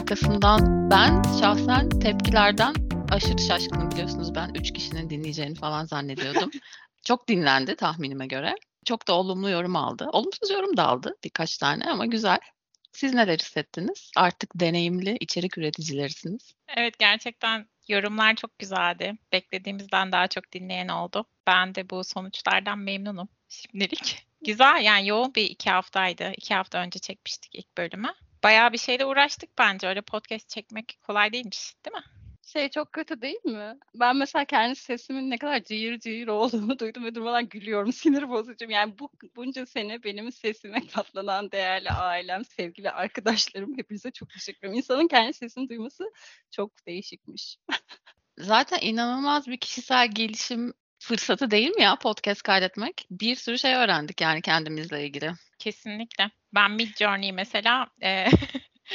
arkasından ben şahsen tepkilerden aşırı şaşkınım biliyorsunuz ben 3 kişinin dinleyeceğini falan zannediyordum. Çok dinlendi tahminime göre. Çok da olumlu yorum aldı. Olumsuz yorum da aldı birkaç tane ama güzel. Siz neler hissettiniz? Artık deneyimli içerik üreticilerisiniz. Evet gerçekten yorumlar çok güzeldi. Beklediğimizden daha çok dinleyen oldu. Ben de bu sonuçlardan memnunum şimdilik. Güzel yani yoğun bir iki haftaydı. İki hafta önce çekmiştik ilk bölümü. Bayağı bir şeyle uğraştık bence. Öyle podcast çekmek kolay değilmiş değil mi? Şey çok kötü değil mi? Ben mesela kendi sesimin ne kadar cayır cayır olduğunu duydum ve durmadan gülüyorum. Sinir bozucum. Yani bu bunca sene benim sesime katlanan değerli ailem, sevgili arkadaşlarım hepinize çok teşekkür ederim. İnsanın kendi sesini duyması çok değişikmiş. Zaten inanılmaz bir kişisel gelişim fırsatı değil mi ya podcast kaydetmek? Bir sürü şey öğrendik yani kendimizle ilgili. Kesinlikle. Ben Mid Journey mesela e,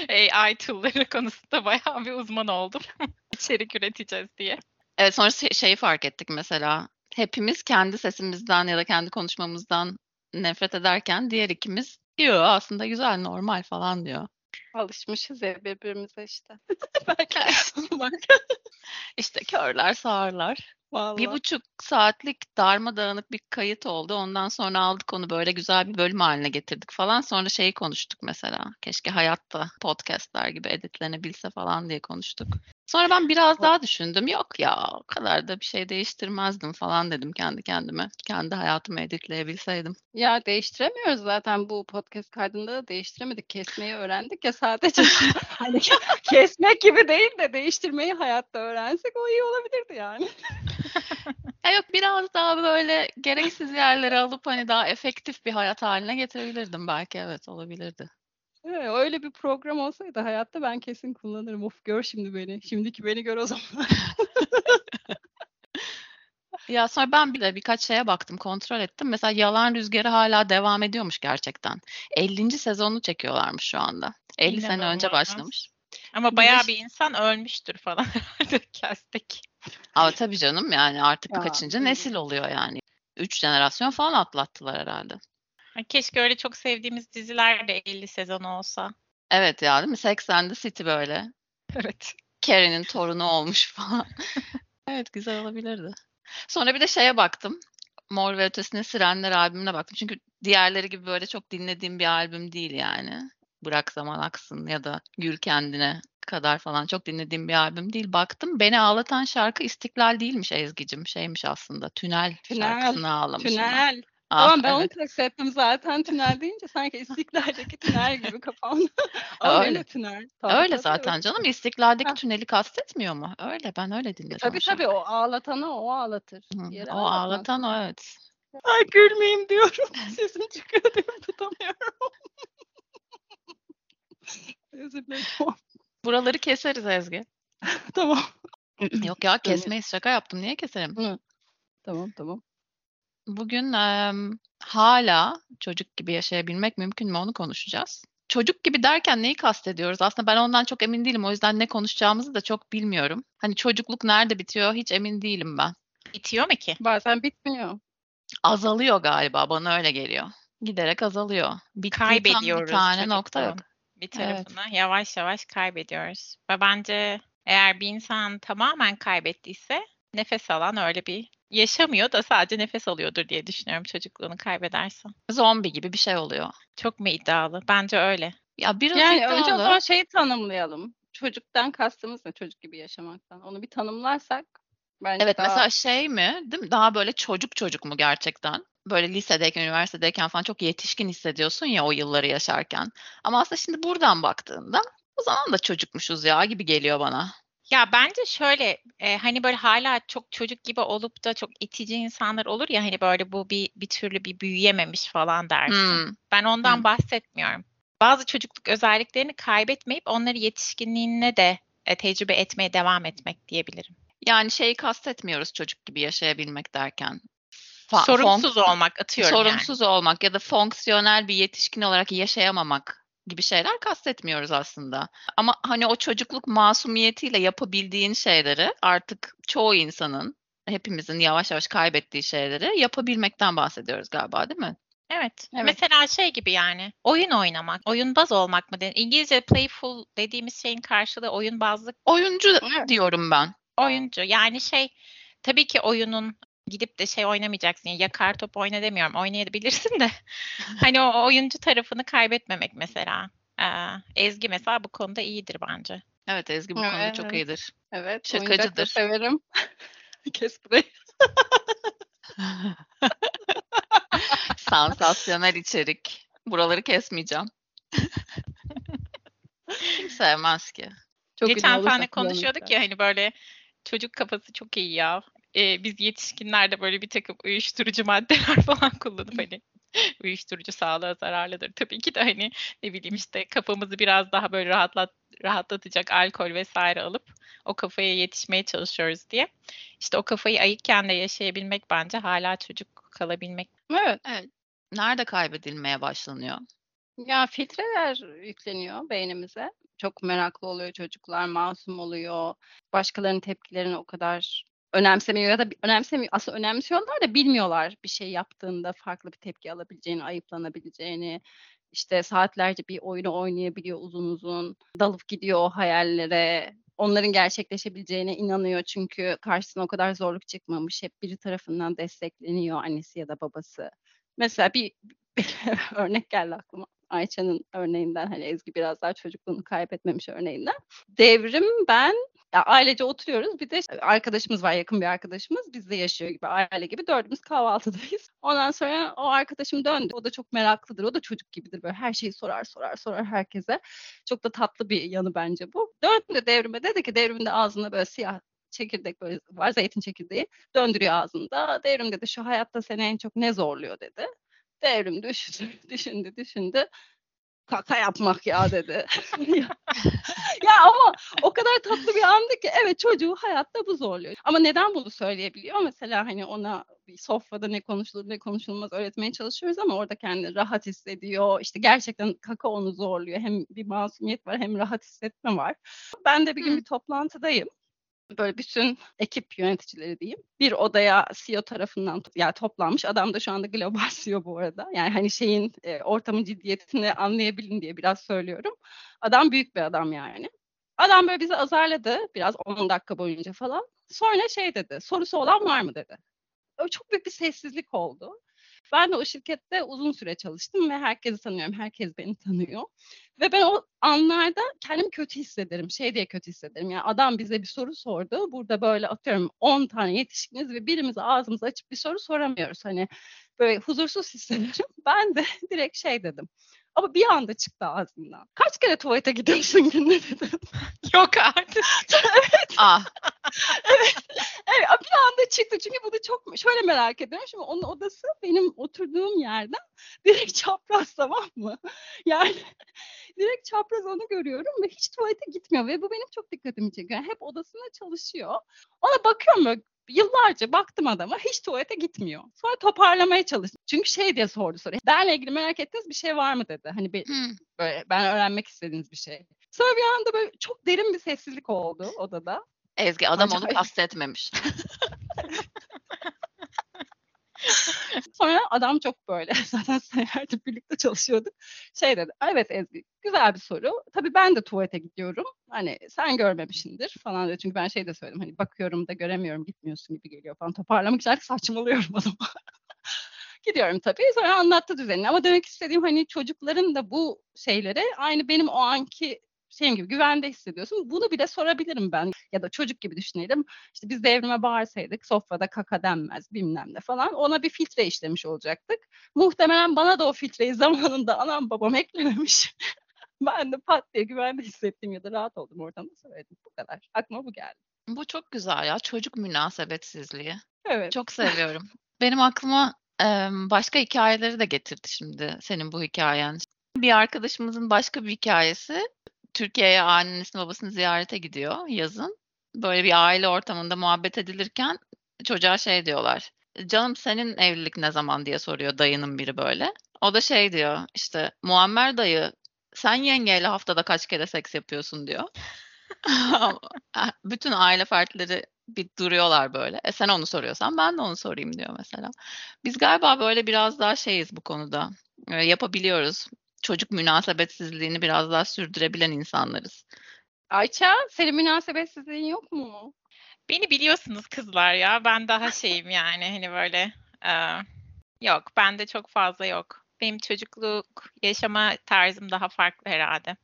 AI tool'ları konusunda bayağı bir uzman oldum. İçerik üreteceğiz diye. Evet sonra şeyi fark ettik mesela. Hepimiz kendi sesimizden ya da kendi konuşmamızdan nefret ederken diğer ikimiz diyor aslında güzel normal falan diyor. Alışmışız ya birbirimize işte. Belki işte körler sağırlar. Vallahi. Bir buçuk saatlik darmadağınık bir kayıt oldu. Ondan sonra aldık onu böyle güzel bir bölüm haline getirdik falan. Sonra şeyi konuştuk mesela. Keşke hayatta podcastler gibi editlenebilse falan diye konuştuk. Sonra ben biraz daha düşündüm. Yok ya o kadar da bir şey değiştirmezdim falan dedim kendi kendime. Kendi hayatımı editleyebilseydim. Ya değiştiremiyoruz zaten bu podcast kaydında da değiştiremedik. Kesmeyi öğrendik ya sadece. hani kesmek gibi değil de değiştirmeyi hayatta öğrensek o iyi olabilirdi yani. ya yok biraz daha böyle gereksiz yerlere alıp hani daha efektif bir hayat haline getirebilirdim belki evet olabilirdi. Evet, öyle bir program olsaydı hayatta ben kesin kullanırım. Of gör şimdi beni. Şimdiki beni gör o zaman. ya sonra ben bile birkaç şeye baktım, kontrol ettim. Mesela Yalan Rüzgarı hala devam ediyormuş gerçekten. 50. sezonunu çekiyorlarmış şu anda. 50 sene önce başlamış. Ama bayağı bir insan ölmüştür falan herhalde kestik. Ama tabii canım yani artık ya, kaçıncı nesil oluyor yani. Üç jenerasyon falan atlattılar herhalde. Keşke öyle çok sevdiğimiz diziler de 50 sezon olsa. Evet ya değil mi? Sex and the City böyle. Evet. Carrie'nin torunu olmuş falan. evet güzel olabilirdi. Sonra bir de şeye baktım. Mor ve Ötesi'nin Sirenler albümüne baktım. Çünkü diğerleri gibi böyle çok dinlediğim bir albüm değil yani. Bırak Zaman Aksın ya da Gül Kendine kadar falan çok dinlediğim bir albüm değil. Baktım beni ağlatan şarkı İstiklal değilmiş Ezgi'cim. Şeymiş aslında Tünel, tünel şarkısını ağlamış. Tünel. Ah, tamam ben evet. onu kastettim zaten tünel deyince sanki İstiklal'deki tünel gibi kafamda. öyle. öyle tünel. Tabii, öyle tabii, zaten evet. canım. İstiklaldeki ha. tüneli kastetmiyor mu? Öyle ben öyle dinledim. E, tabii tabii o ağlatanı o ağlatır. Hı, o ağlatan o evet. Ay gülmeyeyim diyorum. Sesim çıkıyor diyorum tutamıyorum. Özür dilerim. Buraları keseriz Ezgi. tamam. Yok ya kesmeyiz şaka yaptım. Niye keserim? Hı. Tamam tamam. Bugün e, hala çocuk gibi yaşayabilmek mümkün mü onu konuşacağız. Çocuk gibi derken neyi kastediyoruz? Aslında ben ondan çok emin değilim. O yüzden ne konuşacağımızı da çok bilmiyorum. Hani çocukluk nerede bitiyor hiç emin değilim ben. Bitiyor mu ki? Bazen bitmiyor. Azalıyor galiba bana öyle geliyor. Giderek azalıyor. Bittiği Kaybediyoruz. bir tane nokta yok. Bir tarafını evet. yavaş yavaş kaybediyoruz. Ve bence eğer bir insan tamamen kaybettiyse nefes alan öyle bir yaşamıyor da sadece nefes alıyordur diye düşünüyorum çocukluğunu kaybederse. Zombi gibi bir şey oluyor. Çok mu iddialı? Bence öyle. Ya biraz yani iddialı. önce o zaman şeyi tanımlayalım. Çocuktan kastımız ne çocuk gibi yaşamaktan? Onu bir tanımlarsak bence Evet daha... mesela şey mi değil mi? Daha böyle çocuk çocuk mu gerçekten? Böyle lisedeyken, üniversitedeyken falan çok yetişkin hissediyorsun ya o yılları yaşarken. Ama aslında şimdi buradan baktığında o zaman da çocukmuşuz ya gibi geliyor bana. Ya bence şöyle e, hani böyle hala çok çocuk gibi olup da çok itici insanlar olur ya hani böyle bu bir bir türlü bir büyüyememiş falan dersin. Hmm. Ben ondan hmm. bahsetmiyorum. Bazı çocukluk özelliklerini kaybetmeyip onları yetişkinliğine de e, tecrübe etmeye devam etmek diyebilirim. Yani şeyi kastetmiyoruz çocuk gibi yaşayabilmek derken. Fa- sorumsuz olmak atıyorum Sorumsuz yani. olmak ya da fonksiyonel bir yetişkin olarak yaşayamamak gibi şeyler kastetmiyoruz aslında. Ama hani o çocukluk masumiyetiyle yapabildiğin şeyleri artık çoğu insanın hepimizin yavaş yavaş kaybettiği şeyleri yapabilmekten bahsediyoruz galiba değil mi? Evet. evet. Mesela şey gibi yani oyun oynamak, oyunbaz olmak mı? İngilizce playful dediğimiz şeyin karşılığı oyunbazlık. Oyuncu evet. diyorum ben. Oyuncu. Yani şey tabii ki oyunun gidip de şey oynamayacaksın. Yani yakar top oyna demiyorum. Oynayabilirsin de. hani o oyuncu tarafını kaybetmemek mesela. Ee, Ezgi mesela bu konuda iyidir bence. Evet Ezgi bu evet, konuda çok iyidir. Evet. Şakacıdır. severim. Kes burayı. Sansasyonel içerik. Buraları kesmeyeceğim. Kim sevmez ki? Çok Geçen sene konuşuyorduk ya hani böyle çocuk kafası çok iyi ya. Ee, biz yetişkinlerde böyle bir takım uyuşturucu maddeler falan kullanıp hani uyuşturucu sağlığa zararlıdır. Tabii ki de hani ne bileyim işte kafamızı biraz daha böyle rahatlat rahatlatacak alkol vesaire alıp o kafaya yetişmeye çalışıyoruz diye. İşte o kafayı ayıkken de yaşayabilmek bence hala çocuk kalabilmek. Evet. evet. Nerede kaybedilmeye başlanıyor? Ya filtreler yükleniyor beynimize. Çok meraklı oluyor çocuklar, masum oluyor. Başkalarının tepkilerini o kadar önemsemiyor ya da önemsemiyor. Aslında önemsiyorlar da bilmiyorlar bir şey yaptığında farklı bir tepki alabileceğini, ayıplanabileceğini. İşte saatlerce bir oyunu oynayabiliyor uzun uzun. Dalıp gidiyor o hayallere. Onların gerçekleşebileceğine inanıyor çünkü karşısına o kadar zorluk çıkmamış. Hep biri tarafından destekleniyor annesi ya da babası. Mesela bir, bir örnek geldi aklıma. Ayça'nın örneğinden hani Ezgi biraz daha çocukluğunu kaybetmemiş örneğinden. Devrim ben ya ailece oturuyoruz. Bir de arkadaşımız var, yakın bir arkadaşımız. Bizde yaşıyor gibi, aile gibi. Dördümüz kahvaltıdayız. Ondan sonra o arkadaşım döndü. O da çok meraklıdır. O da çocuk gibidir. Böyle her şeyi sorar, sorar, sorar herkese. Çok da tatlı bir yanı bence bu. Döndü devrime. Dedi ki devrimin de ağzında böyle siyah çekirdek böyle var zeytin çekirdeği döndürüyor ağzında. Devrim dedi şu hayatta seni en çok ne zorluyor dedi. Devrim düşündü, düşündü, düşündü kaka yapmak ya dedi. ya ama o kadar tatlı bir andı ki evet çocuğu hayatta bu zorluyor. Ama neden bunu söyleyebiliyor? Mesela hani ona bir sofrada ne konuşulur ne konuşulmaz öğretmeye çalışıyoruz ama orada kendini rahat hissediyor. İşte gerçekten kaka onu zorluyor. Hem bir masumiyet var hem rahat hissetme var. Ben de bir gün bir toplantıdayım böyle bütün ekip yöneticileri diyeyim bir odaya CEO tarafından yani toplanmış. Adam da şu anda global CEO bu arada. Yani hani şeyin e, ortamın ciddiyetini anlayabilin diye biraz söylüyorum. Adam büyük bir adam yani. Adam böyle bizi azarladı biraz 10 dakika boyunca falan. Sonra şey dedi, sorusu olan var mı dedi. Çok büyük bir sessizlik oldu. Ben de o şirkette uzun süre çalıştım ve herkesi tanıyorum. Herkes beni tanıyor. Ve ben o anlarda kendimi kötü hissederim. Şey diye kötü hissederim. Yani adam bize bir soru sordu. Burada böyle atıyorum 10 tane yetişkiniz ve birimiz ağzımızı açıp bir soru soramıyoruz. Hani böyle huzursuz hissederim. Ben de direkt şey dedim. Ama bir anda çıktı ağzından. Kaç kere tuvalete gidiyorsun günde dedim. Yok artık. evet. Ah. evet. Evet bir anda çıktı çünkü bunu çok şöyle merak ediyorum. Şimdi onun odası benim oturduğum yerden direkt çapraz tamam mı? Yani direkt çapraz onu görüyorum ve hiç tuvalete gitmiyor ve bu benim çok dikkatimi çekiyor. hep odasında çalışıyor. Ona bakıyorum böyle Yıllarca baktım adama hiç tuvalete gitmiyor. Sonra toparlamaya çalıştım. Çünkü şey diye sordu soru. Benle ilgili merak ettiğiniz bir şey var mı dedi. Hani bir, hmm. böyle ben öğrenmek istediğiniz bir şey. Sonra bir anda böyle çok derin bir sessizlik oldu odada. Ezgi adam Acayip. onu kastetmemiş. Sonra adam çok böyle zaten senelerdir birlikte çalışıyorduk. Şey dedi evet Ezgi güzel bir soru. Tabii ben de tuvalete gidiyorum. Hani sen görmemişsindir falan dedi. Çünkü ben şey de söyledim hani bakıyorum da göremiyorum gitmiyorsun gibi geliyor falan. Toparlamak için saçmalıyorum o zaman. Gidiyorum tabii. Sonra anlattı düzenini. Ama demek istediğim hani çocukların da bu şeylere aynı benim o anki şeyim gibi güvende hissediyorsun. Bunu bile sorabilirim ben. Ya da çocuk gibi düşünelim. İşte biz devrime bağırsaydık sofrada kaka denmez bilmem ne falan. Ona bir filtre işlemiş olacaktık. Muhtemelen bana da o filtreyi zamanında anam babam eklememiş. ben de pat diye güvende hissettim ya da rahat oldum oradan da söyledim. Bu kadar. Aklıma bu geldi. Bu çok güzel ya. Çocuk münasebetsizliği. Evet. Çok seviyorum. Benim aklıma başka hikayeleri de getirdi şimdi senin bu hikayen. Bir arkadaşımızın başka bir hikayesi Türkiye'ye annesini babasını ziyarete gidiyor yazın. Böyle bir aile ortamında muhabbet edilirken çocuğa şey diyorlar. Canım senin evlilik ne zaman diye soruyor dayının biri böyle. O da şey diyor işte Muammer dayı sen yengeyle haftada kaç kere seks yapıyorsun diyor. Bütün aile fertleri bir duruyorlar böyle. E sen onu soruyorsan ben de onu sorayım diyor mesela. Biz galiba böyle biraz daha şeyiz bu konuda. E, yapabiliyoruz. Çocuk münasebetsizliğini biraz daha sürdürebilen insanlarız. Ayça senin münasebetsizliğin yok mu? Beni biliyorsunuz kızlar ya. Ben daha şeyim yani hani böyle e, yok bende çok fazla yok. Benim çocukluk yaşama tarzım daha farklı herhalde.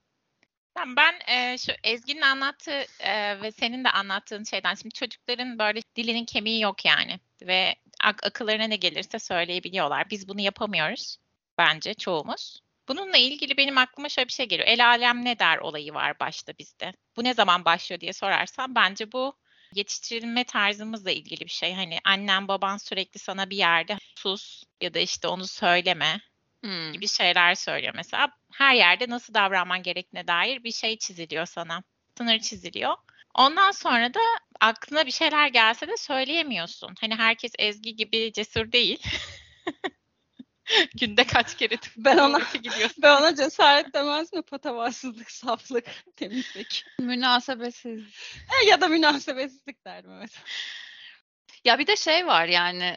Ben e, şu Ezgi'nin anlattığı e, ve senin de anlattığın şeyden şimdi çocukların böyle dilinin kemiği yok yani ve ak- akıllarına ne gelirse söyleyebiliyorlar. Biz bunu yapamıyoruz bence çoğumuz. Bununla ilgili benim aklıma şöyle bir şey geliyor. El alem ne der olayı var başta bizde. Bu ne zaman başlıyor diye sorarsam bence bu yetiştirilme tarzımızla ilgili bir şey. Hani annen baban sürekli sana bir yerde sus ya da işte onu söyleme hmm. gibi şeyler söylüyor mesela. Her yerde nasıl davranman gerektiğine dair bir şey çiziliyor sana. Sınır çiziliyor. Ondan sonra da aklına bir şeyler gelse de söyleyemiyorsun. Hani herkes Ezgi gibi cesur değil. Günde kaç kere ben ona gidiyorsun. Ben ona cesaret demez mi? Patavatsızlık, saflık, temizlik. Münasebetsiz. E, ya da münasebetsizlik derdim evet. Ya bir de şey var yani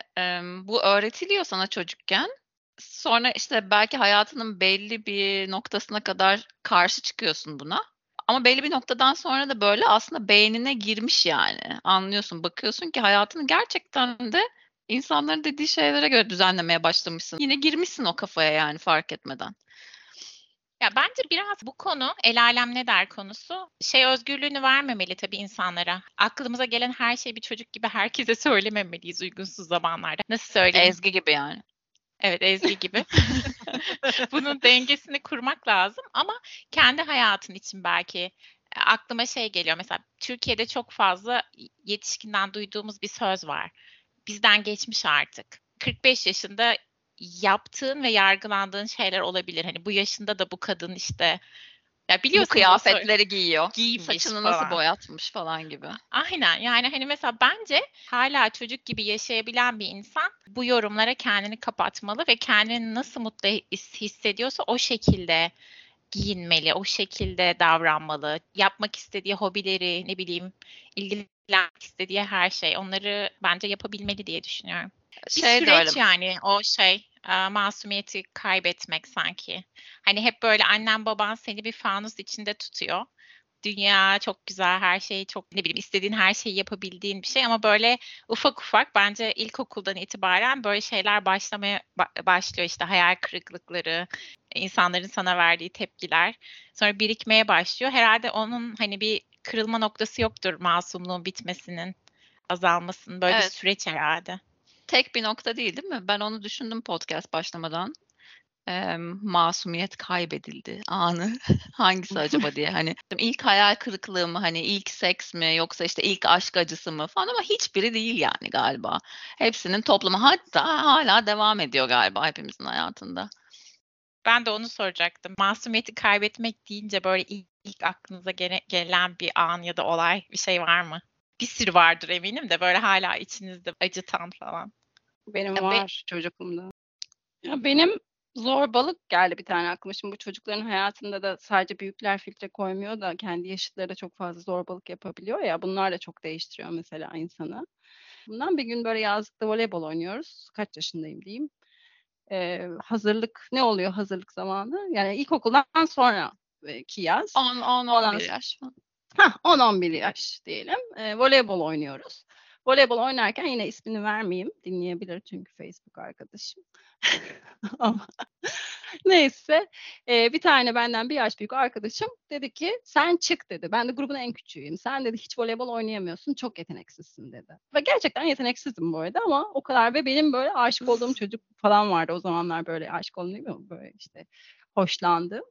bu öğretiliyor sana çocukken. Sonra işte belki hayatının belli bir noktasına kadar karşı çıkıyorsun buna. Ama belli bir noktadan sonra da böyle aslında beynine girmiş yani. Anlıyorsun, bakıyorsun ki hayatını gerçekten de insanların dediği şeylere göre düzenlemeye başlamışsın. Yine girmişsin o kafaya yani fark etmeden. Ya bence biraz bu konu el alem ne der konusu şey özgürlüğünü vermemeli tabii insanlara. Aklımıza gelen her şeyi bir çocuk gibi herkese söylememeliyiz uygunsuz zamanlarda. Nasıl söyleyeyim? Ezgi gibi yani. Evet Ezgi gibi. Bunun dengesini kurmak lazım ama kendi hayatın için belki e, aklıma şey geliyor. Mesela Türkiye'de çok fazla yetişkinden duyduğumuz bir söz var. Bizden geçmiş artık. 45 yaşında yaptığın ve yargılandığın şeyler olabilir. Hani bu yaşında da bu kadın işte ya biliyorsun bu kıyafetleri giyiyor. Giymiş Saçını falan. nasıl boyatmış falan gibi. Aynen yani hani mesela bence hala çocuk gibi yaşayabilen bir insan bu yorumlara kendini kapatmalı ve kendini nasıl mutlu hissediyorsa o şekilde giyinmeli, o şekilde davranmalı. Yapmak istediği hobileri, ne bileyim, ilgilenmek istediği her şey onları bence yapabilmeli diye düşünüyorum. Şey bir süreç yani o şey masumiyeti kaybetmek sanki. Hani hep böyle annen baban seni bir fanus içinde tutuyor. Dünya çok güzel, her şey çok ne bileyim istediğin her şeyi yapabildiğin bir şey ama böyle ufak ufak bence ilkokuldan itibaren böyle şeyler başlamaya başlıyor işte hayal kırıklıkları, insanların sana verdiği tepkiler sonra birikmeye başlıyor. Herhalde onun hani bir kırılma noktası yoktur masumluğun bitmesinin, azalmasının böyle evet. bir süreç herhalde tek bir nokta değil değil mi? Ben onu düşündüm podcast başlamadan. Ee, masumiyet kaybedildi anı hangisi acaba diye hani ilk hayal kırıklığı mı hani ilk seks mi yoksa işte ilk aşk acısı mı falan ama hiçbiri değil yani galiba hepsinin toplamı hatta hala devam ediyor galiba hepimizin hayatında. Ben de onu soracaktım. Masumiyeti kaybetmek deyince böyle ilk, ilk aklınıza gele, gelen bir an ya da olay bir şey var mı? Bir sürü vardır eminim de böyle hala içinizde acıtan falan. Benim ya var be- çocukluğumda. Ya benim zorbalık geldi bir tane aklıma. Şimdi bu çocukların hayatında da sadece büyükler filtre koymuyor da kendi yaşıtları da çok fazla zorbalık yapabiliyor ya. Bunlar da çok değiştiriyor mesela insanı. Bundan bir gün böyle yazlıkta voleybol oynuyoruz. Kaç yaşındayım diyeyim. Ee, hazırlık ne oluyor hazırlık zamanı? Yani ilkokuldan sonra ki yaz. 10-11 yaş. Hah 10-11 yaş diyelim. E, voleybol oynuyoruz. Voleybol oynarken yine ismini vermeyeyim. Dinleyebilir çünkü Facebook arkadaşım. Ama neyse e, bir tane benden bir yaş büyük arkadaşım dedi ki sen çık dedi. Ben de grubun en küçüğüyüm. Sen dedi hiç voleybol oynayamıyorsun. Çok yeteneksizsin dedi. Ve gerçekten yeteneksizdim bu arada ama o kadar ve benim böyle aşık olduğum çocuk falan vardı. O zamanlar böyle aşık değil mi? Böyle işte hoşlandım.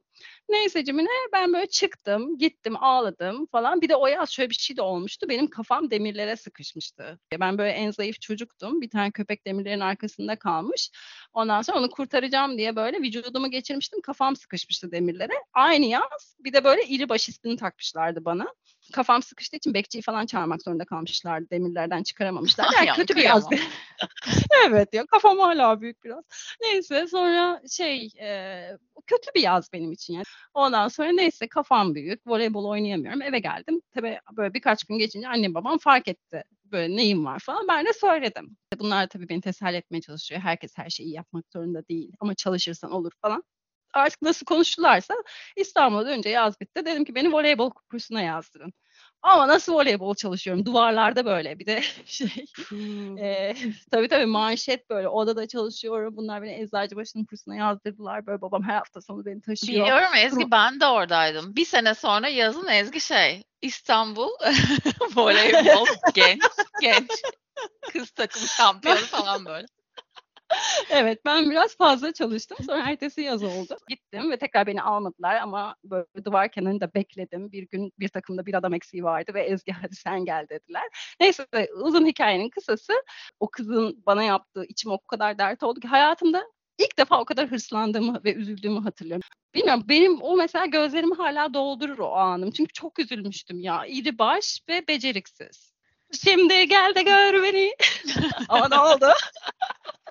Neyse Cemile ben böyle çıktım, gittim, ağladım falan. Bir de o yaz şöyle bir şey de olmuştu. Benim kafam demirlere sıkışmıştı. Ben böyle en zayıf çocuktum. Bir tane köpek demirlerin arkasında kalmış. Ondan sonra onu kurtaracağım diye böyle vücudumu geçirmiştim. Kafam sıkışmıştı demirlere. Aynı yaz bir de böyle iri baş ismini takmışlardı bana. Kafam sıkıştığı için bekçiyi falan çağırmak zorunda kalmışlardı. Demirlerden çıkaramamışlar. Yani kötü bir yaz. evet ya kafam hala büyük biraz. Neyse sonra şey e, kötü bir yaz benim için yani. Ondan sonra neyse kafam büyük. Voleybol oynayamıyorum. Eve geldim. Tabii böyle birkaç gün geçince annem babam fark etti böyle neyim var falan. Ben de söyledim. Bunlar tabii beni teselli etmeye çalışıyor. Herkes her şeyi yapmak zorunda değil ama çalışırsan olur falan. Artık nasıl konuştularsa İstanbul'a dönünce yaz bitti. Dedim ki beni voleybol kursuna yazdırın. Ama nasıl voleybol çalışıyorum? Duvarlarda böyle bir de şey. e, tabii tabii manşet böyle odada çalışıyorum. Bunlar beni Eczacıbaşı'nın kursuna yazdırdılar. Böyle babam her hafta sonu beni taşıyor. Biliyorum Ezgi ben de oradaydım. Bir sene sonra yazın Ezgi şey İstanbul voleybol genç genç kız takımı şampiyonu falan böyle. evet ben biraz fazla çalıştım. Sonra ertesi yaz oldu. Gittim ve tekrar beni almadılar ama böyle duvar kenarında bekledim. Bir gün bir takımda bir adam eksiği vardı ve Ezgi hadi sen gel dediler. Neyse uzun hikayenin kısası o kızın bana yaptığı içim o kadar dert oldu ki hayatımda ilk defa o kadar hırslandığımı ve üzüldüğümü hatırlıyorum. Bilmiyorum benim o mesela gözlerimi hala doldurur o anım. Çünkü çok üzülmüştüm ya. İri baş ve beceriksiz. Şimdi gel de gör beni. Ama ne oldu?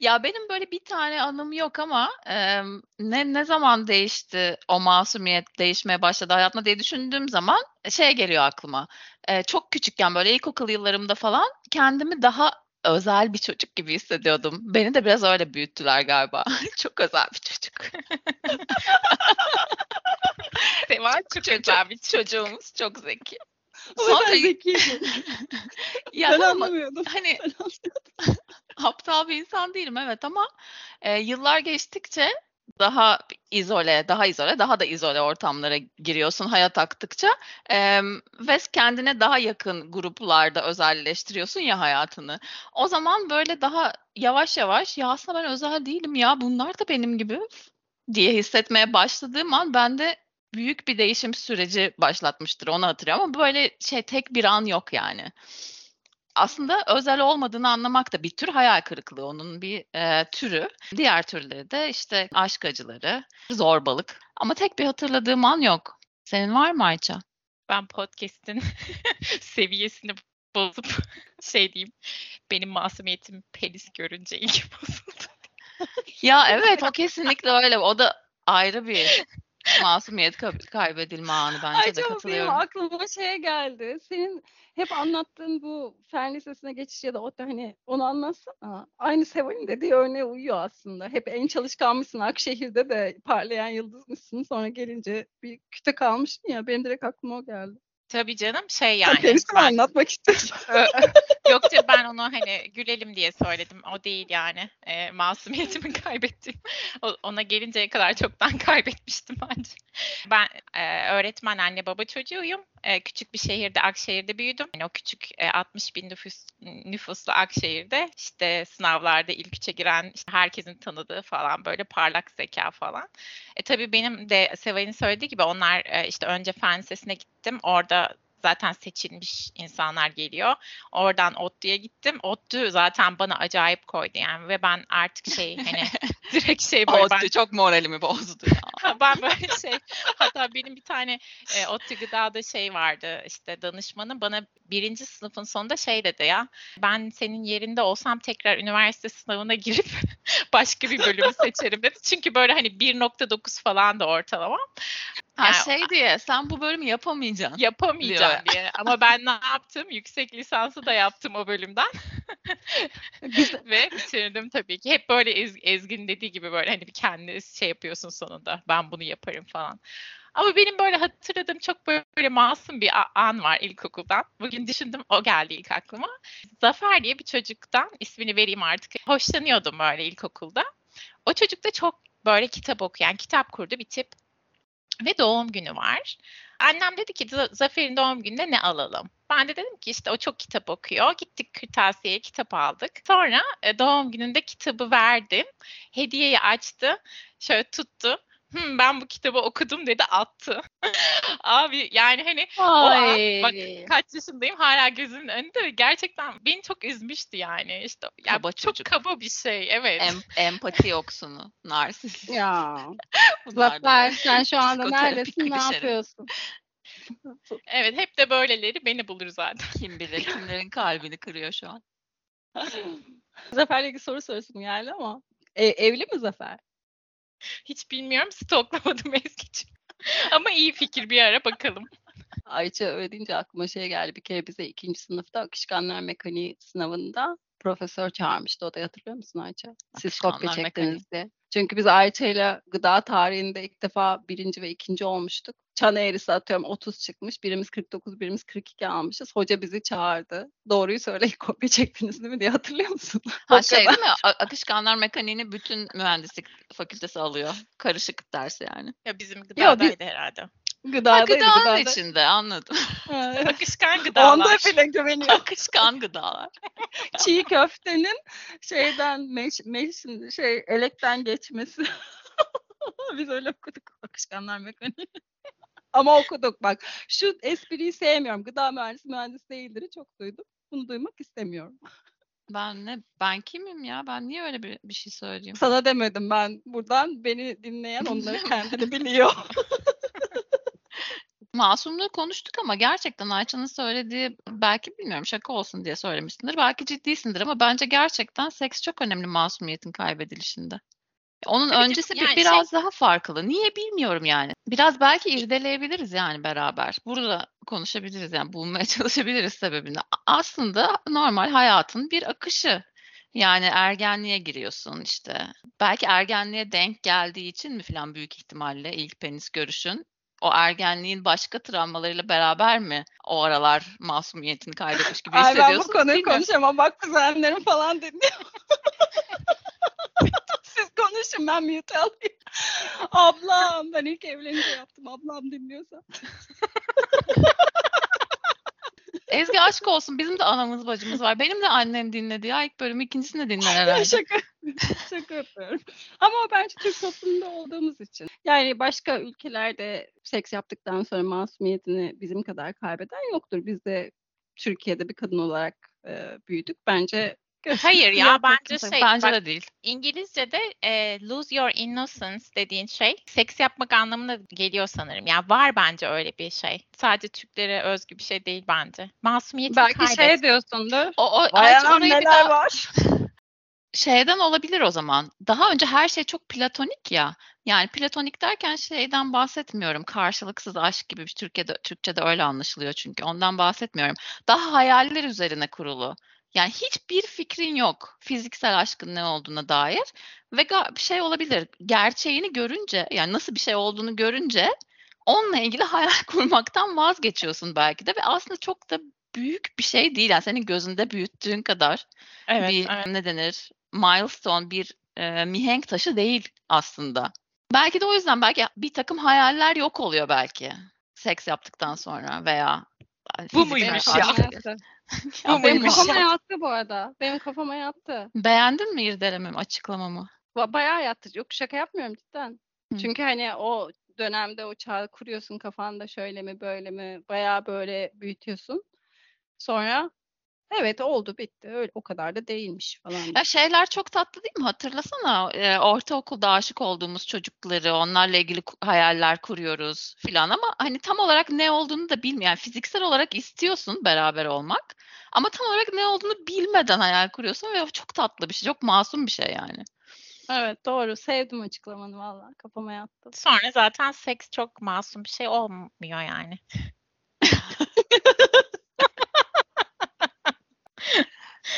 Ya benim böyle bir tane anım yok ama e, ne ne zaman değişti o masumiyet değişmeye başladı hayatımda diye düşündüğüm zaman şey geliyor aklıma. E, çok küçükken böyle ilkokul yıllarımda falan kendimi daha özel bir çocuk gibi hissediyordum. Beni de biraz öyle büyüttüler galiba. çok özel bir çocuk. Seval çok özel bir çocuğumuz çok zeki. Sonra ya ben ama anlamıyordum. hani aptal bir insan değilim evet ama e, yıllar geçtikçe daha izole, daha izole, daha da izole ortamlara giriyorsun hayat aktıkça e, ve kendine daha yakın gruplarda özelleştiriyorsun ya hayatını. O zaman böyle daha yavaş yavaş ya aslında ben özel değilim ya bunlar da benim gibi diye hissetmeye başladığım an bende büyük bir değişim süreci başlatmıştır onu hatırlıyorum ama böyle şey tek bir an yok yani aslında özel olmadığını anlamak da bir tür hayal kırıklığı. Onun bir e, türü. Diğer türleri de işte aşk acıları, zorbalık. Ama tek bir hatırladığım an yok. Senin var mı Ayça? Ben podcast'in seviyesini bozup şey diyeyim. Benim masumiyetim penis görünce ilgi bozuldu. ya evet o kesinlikle öyle. O da ayrı bir masumiyet kaybedilme anı bence Ay, de katılıyorum. Benim aklıma şey geldi. Senin hep anlattığın bu fen lisesine geçiş ya da o da hani onu anlatsana. Aynı Seval'in dediği örneğe uyuyor aslında. Hep en çalışkanmışsın. Akşehir'de de parlayan yıldızmışsın. Sonra gelince bir küte kalmışsın ya. Benim direkt aklıma o geldi. Tabii canım şey yani. Gerisini ben... anlatmak istiyorsun. Yok canım ben onu hani gülelim diye söyledim. O değil yani. E, masumiyetimi kaybettim. O, ona gelinceye kadar çoktan kaybetmiştim bence. Ben e, öğretmen anne baba çocuğuyum. E, küçük bir şehirde Akşehir'de büyüdüm. Yani o küçük e, 60 bin nüfus, nüfuslu Akşehir'de işte sınavlarda ilk üçe giren işte herkesin tanıdığı falan böyle parlak zeka falan. E tabii benim de Seval'in söylediği gibi onlar e, işte önce fen lisesine gittim. Orada zaten seçilmiş insanlar geliyor. Oradan ODTÜ'ye gittim. ODTÜ zaten bana acayip koydu yani ve ben artık şey hani direkt şey böyle ben... çok moralimi bozdu ya. ben böyle şey hatta benim bir tane e, ODTÜ gıdada şey vardı işte danışmanım bana birinci sınıfın sonunda şey dedi ya ben senin yerinde olsam tekrar üniversite sınavına girip başka bir bölümü seçerim dedi. Çünkü böyle hani 1.9 falan da ortalama. Ha yani, şey diye sen bu bölümü yapamayacaksın. Yapamayacağım diye. Ama ben ne yaptım? Yüksek lisansı da yaptım o bölümden. Ve bitirdim tabii ki. Hep böyle Ez, Ezgin dediği gibi böyle hani bir kendi şey yapıyorsun sonunda. Ben bunu yaparım falan. Ama benim böyle hatırladığım çok böyle masum bir an var ilkokuldan. Bugün düşündüm o geldi ilk aklıma. Zafer diye bir çocuktan ismini vereyim artık. Hoşlanıyordum böyle ilkokulda. O çocuk da çok böyle kitap okuyan, kitap kurdu bir tip ve doğum günü var. Annem dedi ki Zafer'in doğum gününde ne alalım? Ben de dedim ki işte o çok kitap okuyor. Gittik kırtasiyeye kitap aldık. Sonra e, doğum gününde kitabı verdim. Hediyeyi açtı. Şöyle tuttu Hımm, ben bu kitabı okudum dedi attı. Abi yani hani o an bak kaç yaşındayım hala gözümün önünde gerçekten beni çok üzmüştü yani. İşte ya Kaba çok çocuk. kaba bir şey evet. Em, empati yoksunu, narsist. Ya. Zafer sen şu anda neredesin ne yapıyorsun? Evet hep de böyleleri beni bulur zaten. Kim bilir kimlerin kalbini kırıyor şu an. Zafer'le ilgili soru sorusum geldi ama e, evli mi Zafer? Hiç bilmiyorum. Stoklamadım Ezgi'ciğim. Ama iyi fikir bir ara bakalım. Ayça öyle deyince aklıma şey geldi. Bir kere bize ikinci sınıfta akışkanlar mekaniği sınavında profesör çağırmıştı. O da hatırlıyor musun Ayça? Siz kopya çektiniz diye. Çünkü biz Ayça ile gıda tarihinde ilk defa birinci ve ikinci olmuştuk. Çan eğrisi atıyorum 30 çıkmış. Birimiz 49, birimiz 42 almışız. Hoca bizi çağırdı. Doğruyu söyle kopya çektiniz değil mi diye hatırlıyor musun? Ha şey değil mi? Akışkanlar mekaniğini bütün mühendislik fakültesi alıyor. Karışık ders yani. Ya bizim gıdadaydı Yo, bir... herhalde. Gıdadaydı. Gıdanın gıdada. içinde anladım. Akışkan gıdalar. Onda bile güveniyorum. Akışkan gıdalar. Çiğ köftenin şeyden meş, meş şey elekten geçmesi. Biz öyle okuduk akışkanlar mekaniği. Ama okuduk bak. Şu espriyi sevmiyorum. Gıda mühendisi mühendis değildir. Çok duydum. Bunu duymak istemiyorum. Ben ne? Ben kimim ya? Ben niye öyle bir, bir şey söyleyeyim? Sana demedim ben. Buradan beni dinleyen onları kendini biliyor. Masumluğu konuştuk ama gerçekten Ayça'nın söylediği belki bilmiyorum şaka olsun diye söylemişsindir. Belki ciddisindir ama bence gerçekten seks çok önemli masumiyetin kaybedilişinde. Onun Tabii öncesi yani biraz şey... daha farklı. Niye bilmiyorum yani. Biraz belki irdeleyebiliriz yani beraber. Burada konuşabiliriz yani bulmaya çalışabiliriz sebebini. Aslında normal hayatın bir akışı. Yani ergenliğe giriyorsun işte. Belki ergenliğe denk geldiği için mi falan büyük ihtimalle ilk penis görüşün o ergenliğin başka travmalarıyla beraber mi o aralar masumiyetini kaybetmiş gibi hissediyorsun? Ay ben bu konuyu konuşamam. Bak kuzenlerim falan dinliyor. Siz konuşun ben mute alayım. Ablam ben ilk evlenince yaptım. Ablam dinliyorsa. Ezgi aşk olsun. Bizim de anamız bacımız var. Benim de annem dinledi ya. ilk bölüm ikincisini de dinler herhalde. Şaka. Şaka yapıyorum. Ama bence Türk toplumunda olduğumuz için. Yani başka ülkelerde seks yaptıktan sonra masumiyetini bizim kadar kaybeden yoktur. Biz de Türkiye'de bir kadın olarak e, büyüdük. Bence Hayır ya bence şey bence bak, de değil. İngilizce'de e, lose your innocence dediğin şey seks yapmak anlamına geliyor sanırım. Yani var bence öyle bir şey. Sadece Türklere özgü bir şey değil bence. Masumiyeti Belki kaybet. şey diyorsundur. O, o anam neler daha... var. şeyden olabilir o zaman. Daha önce her şey çok platonik ya. Yani platonik derken şeyden bahsetmiyorum. Karşılıksız aşk gibi bir Türkiye'de Türkçe'de öyle anlaşılıyor çünkü. Ondan bahsetmiyorum. Daha hayaller üzerine kurulu. Yani hiçbir fikrin yok fiziksel aşkın ne olduğuna dair ve bir şey olabilir. Gerçeğini görünce yani nasıl bir şey olduğunu görünce onunla ilgili hayal kurmaktan vazgeçiyorsun belki de ve aslında çok da büyük bir şey değil. Yani senin gözünde büyüttüğün kadar evet, bir evet. ne denir milestone bir e, mihenk taşı değil aslında. Belki de o yüzden belki bir takım hayaller yok oluyor belki seks yaptıktan sonra veya bu muymuş ya? ya benim kafama yattı bu arada. Benim kafama yattı. Beğendin mi irdelememi, açıklamamı? Ba- bayağı yattı. Yok şaka yapmıyorum cidden. Hı. Çünkü hani o dönemde o çağ kuruyorsun kafanda şöyle mi böyle mi bayağı böyle büyütüyorsun. Sonra Evet oldu bitti. Öyle o kadar da değilmiş falan. Ya şeyler çok tatlı değil mi? Hatırlasana e, ortaokulda aşık olduğumuz çocukları, onlarla ilgili hayaller kuruyoruz filan ama hani tam olarak ne olduğunu da bilmiyor. Yani fiziksel olarak istiyorsun beraber olmak ama tam olarak ne olduğunu bilmeden hayal kuruyorsun ve çok tatlı bir şey, çok masum bir şey yani. Evet doğru. Sevdim açıklamanı valla. Kafama yattı. Sonra zaten seks çok masum bir şey olmuyor yani.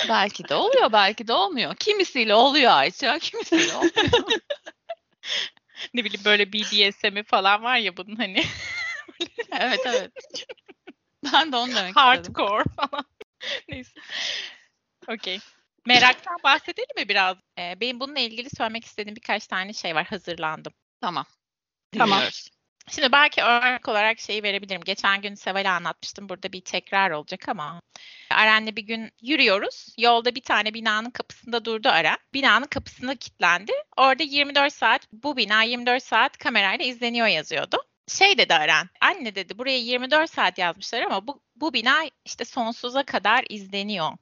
belki de oluyor, belki de olmuyor. Kimisiyle oluyor Ayça, kimisiyle olmuyor. ne bileyim böyle BDSM'i falan var ya bunun hani. evet evet. Ben de onu demek Hardcore falan. Neyse. Okey. Meraktan bahsedelim mi biraz? Ee, benim bununla ilgili söylemek istediğim birkaç tane şey var. Hazırlandım. Tamam. Tamam. Şimdi belki örnek olarak şeyi verebilirim. Geçen gün Seval'e anlatmıştım. Burada bir tekrar olacak ama. Aren'le bir gün yürüyoruz. Yolda bir tane binanın kapısında durdu Aren. Binanın kapısına kilitlendi. Orada 24 saat, bu bina 24 saat kamerayla izleniyor yazıyordu şey dedi Aren, anne dedi buraya 24 saat yazmışlar ama bu, bu bina işte sonsuza kadar izleniyor.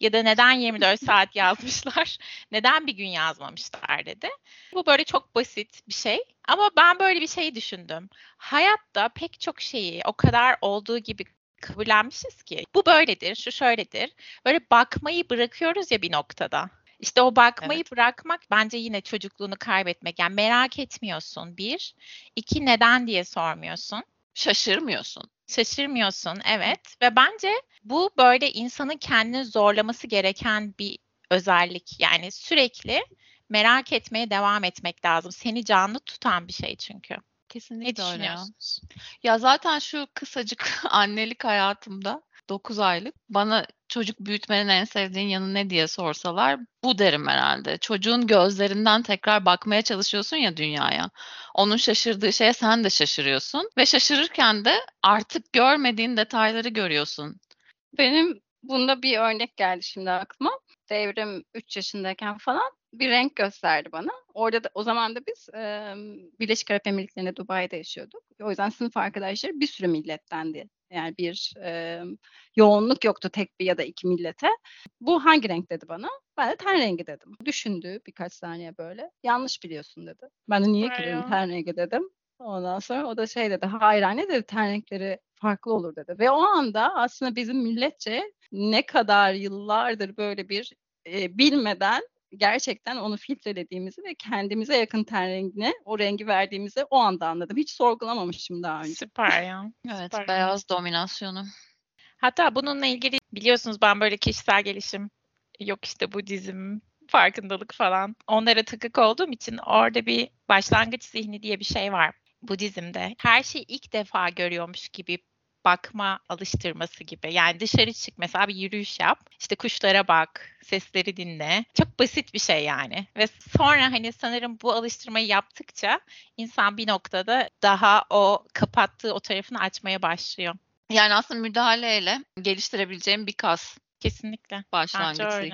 Ya da neden 24 saat yazmışlar, neden bir gün yazmamışlar dedi. Bu böyle çok basit bir şey ama ben böyle bir şey düşündüm. Hayatta pek çok şeyi o kadar olduğu gibi kabullenmişiz ki bu böyledir, şu şöyledir. Böyle bakmayı bırakıyoruz ya bir noktada. İşte o bakmayı evet. bırakmak bence yine çocukluğunu kaybetmek. Yani merak etmiyorsun bir. iki neden diye sormuyorsun. Şaşırmıyorsun. Şaşırmıyorsun evet ve bence bu böyle insanın kendini zorlaması gereken bir özellik. Yani sürekli merak etmeye devam etmek lazım. Seni canlı tutan bir şey çünkü. Kesinlikle ne öyle ya. Ya zaten şu kısacık annelik hayatımda 9 aylık bana çocuk büyütmenin en sevdiğin yanı ne diye sorsalar bu derim herhalde. Çocuğun gözlerinden tekrar bakmaya çalışıyorsun ya dünyaya. Onun şaşırdığı şeye sen de şaşırıyorsun ve şaşırırken de artık görmediğin detayları görüyorsun. Benim bunda bir örnek geldi şimdi aklıma. Devrim 3 yaşındayken falan bir renk gösterdi bana. Orada da o zaman da biz e, Birleşik Arap Emirlikleri'nde Dubai'de yaşıyorduk. O yüzden sınıf arkadaşları bir sürü millettendi. Yani bir e, yoğunluk yoktu tek bir ya da iki millete. Bu hangi renk dedi bana? Ben de ten rengi dedim. Düşündü birkaç saniye böyle. Yanlış biliyorsun dedi. Ben de niye ki dedim ten rengi dedim. Ondan sonra o da şey dedi. Hayır anne dedi ten renkleri farklı olur dedi. Ve o anda aslında bizim milletçe ne kadar yıllardır böyle bir e, bilmeden gerçekten onu filtrelediğimizi ve kendimize yakın ten rengine o rengi verdiğimizi o anda anladım. Hiç sorgulamamışım daha önce. Süper ya. Evet, Süper. beyaz dominasyonu. Hatta bununla ilgili biliyorsunuz ben böyle kişisel gelişim, yok işte Budizm, farkındalık falan onlara takık olduğum için orada bir başlangıç zihni diye bir şey var Budizm'de. Her şeyi ilk defa görüyormuş gibi bakma alıştırması gibi. Yani dışarı çık mesela bir yürüyüş yap. İşte kuşlara bak, sesleri dinle. Çok basit bir şey yani. Ve sonra hani sanırım bu alıştırmayı yaptıkça insan bir noktada daha o kapattığı o tarafını açmaya başlıyor. Yani aslında müdahaleyle geliştirebileceğim bir kas. Kesinlikle. Başlangıç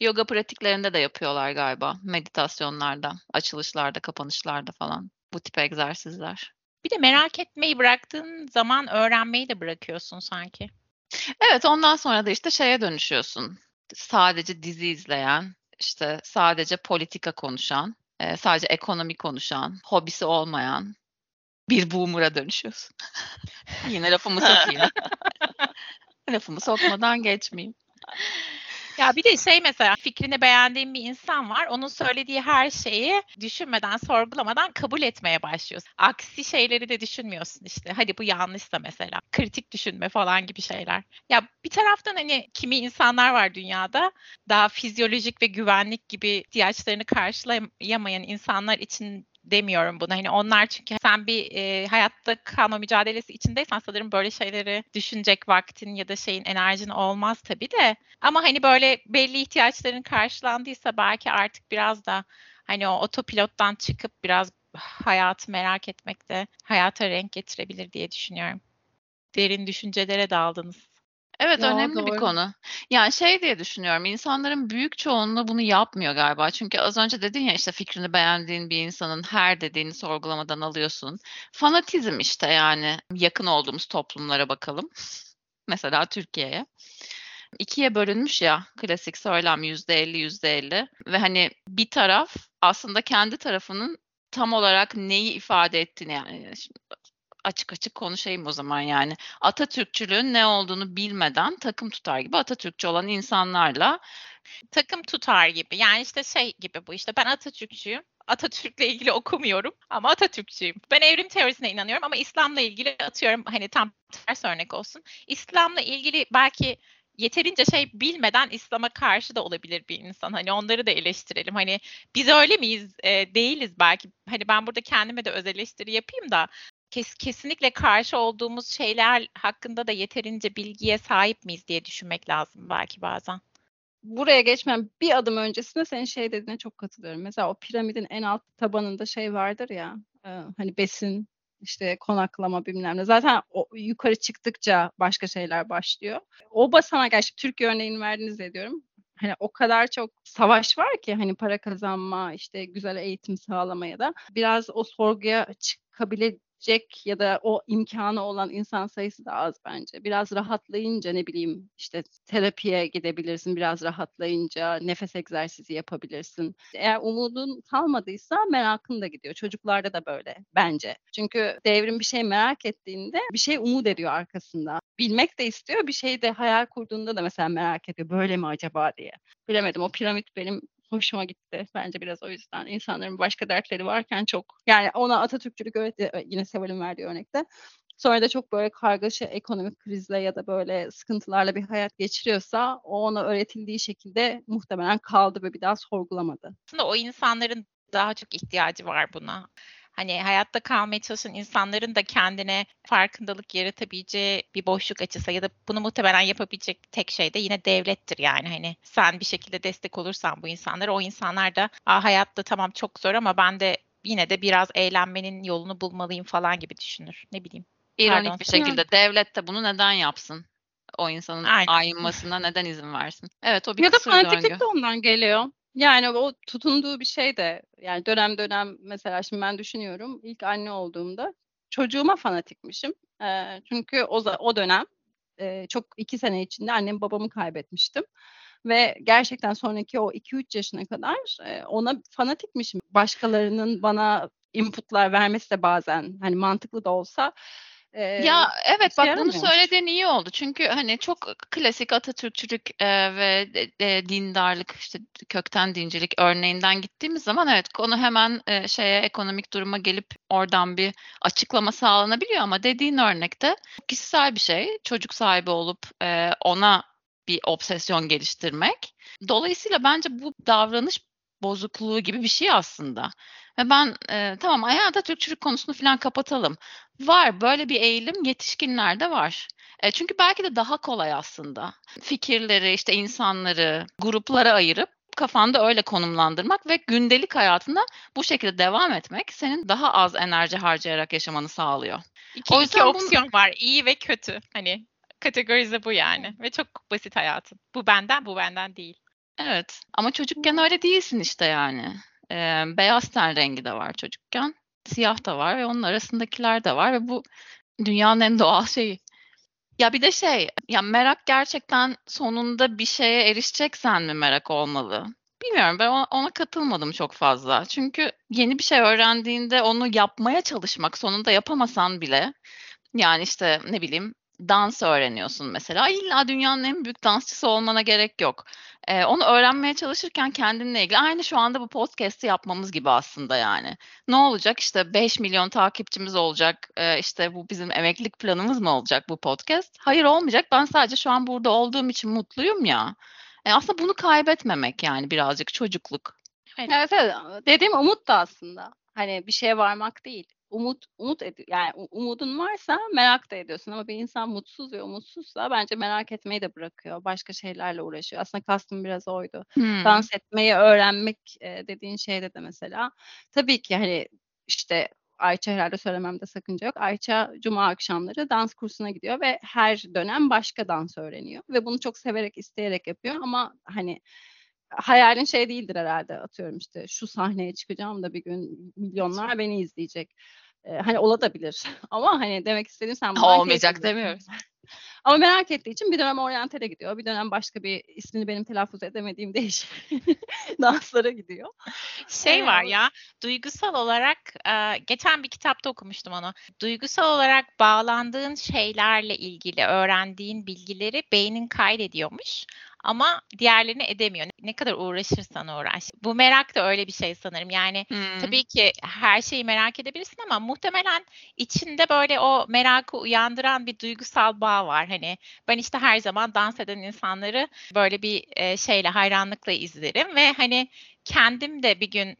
Yoga pratiklerinde de yapıyorlar galiba. Meditasyonlarda, açılışlarda, kapanışlarda falan. Bu tip egzersizler. Bir de merak etmeyi bıraktığın zaman öğrenmeyi de bırakıyorsun sanki. Evet ondan sonra da işte şeye dönüşüyorsun. Sadece dizi izleyen, işte sadece politika konuşan, sadece ekonomi konuşan, hobisi olmayan bir boomer'a dönüşüyorsun. Yine lafımı sokayım. lafımı sokmadan geçmeyeyim. Ya bir de şey mesela fikrini beğendiğin bir insan var. Onun söylediği her şeyi düşünmeden, sorgulamadan kabul etmeye başlıyorsun. Aksi şeyleri de düşünmüyorsun işte. Hadi bu yanlışsa mesela. Kritik düşünme falan gibi şeyler. Ya bir taraftan hani kimi insanlar var dünyada daha fizyolojik ve güvenlik gibi ihtiyaçlarını karşılayamayan insanlar için demiyorum bunu. Hani onlar çünkü sen bir e, hayatta kalma mücadelesi içindeysen sanırım böyle şeyleri düşünecek vaktin ya da şeyin enerjin olmaz tabii de. Ama hani böyle belli ihtiyaçların karşılandıysa belki artık biraz da hani o otopilottan çıkıp biraz hayatı merak etmek de hayata renk getirebilir diye düşünüyorum. Derin düşüncelere daldınız. Evet Ya, önemli bir konu. Yani şey diye düşünüyorum, insanların büyük çoğunluğu bunu yapmıyor galiba. Çünkü az önce dedin ya işte fikrini beğendiğin bir insanın her dediğini sorgulamadan alıyorsun. Fanatizm işte yani yakın olduğumuz toplumlara bakalım. Mesela Türkiye'ye. İkiye bölünmüş ya klasik söylem yüzde elli yüzde elli ve hani bir taraf aslında kendi tarafının tam olarak neyi ifade ettiğini yani şimdi açık açık konuşayım o zaman yani. Atatürkçülüğün ne olduğunu bilmeden takım tutar gibi Atatürkçü olan insanlarla takım tutar gibi. Yani işte şey gibi bu işte ben Atatürkçüyüm. Atatürk'le ilgili okumuyorum ama Atatürkçüyüm. Ben evrim teorisine inanıyorum ama İslam'la ilgili atıyorum hani tam ters örnek olsun. İslam'la ilgili belki yeterince şey bilmeden İslam'a karşı da olabilir bir insan. Hani onları da eleştirelim. Hani biz öyle miyiz? E, değiliz belki. Hani ben burada kendime de öz eleştiri yapayım da kes, kesinlikle karşı olduğumuz şeyler hakkında da yeterince bilgiye sahip miyiz diye düşünmek lazım belki bazen. Buraya geçmem bir adım öncesinde senin şey dediğine çok katılıyorum. Mesela o piramidin en alt tabanında şey vardır ya e, hani besin işte konaklama bilmem ne. Zaten o, yukarı çıktıkça başka şeyler başlıyor. O basana gerçi Türkiye örneğini verdiniz ediyorum. Hani o kadar çok savaş var ki hani para kazanma, işte güzel eğitim sağlamaya da biraz o sorguya çıkabile yapabilecek ya da o imkanı olan insan sayısı da az bence. Biraz rahatlayınca ne bileyim işte terapiye gidebilirsin. Biraz rahatlayınca nefes egzersizi yapabilirsin. Eğer umudun kalmadıysa merakın da gidiyor. Çocuklarda da böyle bence. Çünkü devrim bir şey merak ettiğinde bir şey umut ediyor arkasında. Bilmek de istiyor. Bir şey de hayal kurduğunda da mesela merak ediyor. Böyle mi acaba diye. Bilemedim. O piramit benim hoşuma gitti. Bence biraz o yüzden insanların başka dertleri varken çok yani ona Atatürkçülük öğretti yine Seval'in verdiği örnekte. Sonra da çok böyle kargaşa ekonomik krizle ya da böyle sıkıntılarla bir hayat geçiriyorsa o ona öğretildiği şekilde muhtemelen kaldı ve bir daha sorgulamadı. Aslında o insanların daha çok ihtiyacı var buna. Hani hayatta kalmaya çalışan insanların da kendine farkındalık yaratabileceği bir boşluk açısı ya da bunu muhtemelen yapabilecek tek şey de yine devlettir yani hani sen bir şekilde destek olursan bu insanlara o insanlar da hayatta tamam çok zor ama ben de yine de biraz eğlenmenin yolunu bulmalıyım falan gibi düşünür. Ne bileyim. İronik Pardon. bir şekilde Hı. devlet de bunu neden yapsın? O insanın Aynen. ayınmasına neden izin versin? Evet o bir Ya da fanatiklik de ondan geliyor. Yani o tutunduğu bir şey de yani dönem dönem mesela şimdi ben düşünüyorum ilk anne olduğumda çocuğuma fanatikmişim. E, çünkü o, o dönem e, çok iki sene içinde annem babamı kaybetmiştim. Ve gerçekten sonraki o 2-3 yaşına kadar e, ona fanatikmişim. Başkalarının bana inputlar vermesi de bazen hani mantıklı da olsa ya evet bak bunu söylediğin iyi oldu. Çünkü hani çok klasik Atatürkçülük e, ve e, dindarlık işte kökten dincilik örneğinden gittiğimiz zaman evet konu hemen e, şeye ekonomik duruma gelip oradan bir açıklama sağlanabiliyor ama dediğin örnekte kişisel bir şey. Çocuk sahibi olup e, ona bir obsesyon geliştirmek. Dolayısıyla bence bu davranış bozukluğu gibi bir şey aslında. Ve ben e, tamam hayata Türkçülük konusunu falan kapatalım. Var böyle bir eğilim yetişkinlerde var. E, çünkü belki de daha kolay aslında. Fikirleri, işte insanları gruplara ayırıp kafanda öyle konumlandırmak ve gündelik hayatında bu şekilde devam etmek senin daha az enerji harcayarak yaşamanı sağlıyor. İki, o iki opsiyon bunu... var. iyi ve kötü. Hani kategorize bu yani. Ve çok basit hayatın. Bu benden, bu benden değil. Evet ama çocukken öyle değilsin işte yani. Ee, beyaz ten rengi de var çocukken. Siyah da var ve onun arasındakiler de var ve bu dünyanın en doğal şeyi. Ya bir de şey, ya merak gerçekten sonunda bir şeye erişeceksen mi merak olmalı? Bilmiyorum ben ona katılmadım çok fazla. Çünkü yeni bir şey öğrendiğinde onu yapmaya çalışmak sonunda yapamasan bile yani işte ne bileyim dans öğreniyorsun mesela. İlla dünyanın en büyük dansçısı olmana gerek yok. Ee, onu öğrenmeye çalışırken kendinle ilgili aynı şu anda bu podcast'i yapmamız gibi aslında yani. Ne olacak işte 5 milyon takipçimiz olacak ee, işte bu bizim emeklilik planımız mı olacak bu podcast? Hayır olmayacak ben sadece şu an burada olduğum için mutluyum ya. E, aslında bunu kaybetmemek yani birazcık çocukluk. Evet, evet dediğim umut da aslında. Hani bir şeye varmak değil umut umut ed yani umudun varsa merak da ediyorsun ama bir insan mutsuz ve umutsuzsa bence merak etmeyi de bırakıyor. Başka şeylerle uğraşıyor. Aslında kastım biraz oydu. Hmm. Dans etmeyi öğrenmek e, dediğin şeyde de mesela tabii ki hani işte Ayça herhalde söylememde sakınca yok. Ayça cuma akşamları dans kursuna gidiyor ve her dönem başka dans öğreniyor ve bunu çok severek isteyerek yapıyor ama hani hayalin şey değildir herhalde atıyorum işte şu sahneye çıkacağım da bir gün milyonlar beni izleyecek. Ee, hani olabilir ama hani demek istediğim sen olmayacak demiyoruz. Ama merak ettiği için bir dönem oryantale gidiyor. Bir dönem başka bir ismini benim telaffuz edemediğim değişik danslara gidiyor. Şey var ya duygusal olarak geçen bir kitapta okumuştum onu. Duygusal olarak bağlandığın şeylerle ilgili öğrendiğin bilgileri beynin kaydediyormuş ama diğerlerini edemiyor. Ne kadar uğraşırsan uğraş. Bu merak da öyle bir şey sanırım. Yani hmm. tabii ki her şeyi merak edebilirsin ama muhtemelen içinde böyle o merakı uyandıran bir duygusal bağ var. Hani ben işte her zaman dans eden insanları böyle bir e, şeyle hayranlıkla izlerim ve hani kendim de bir gün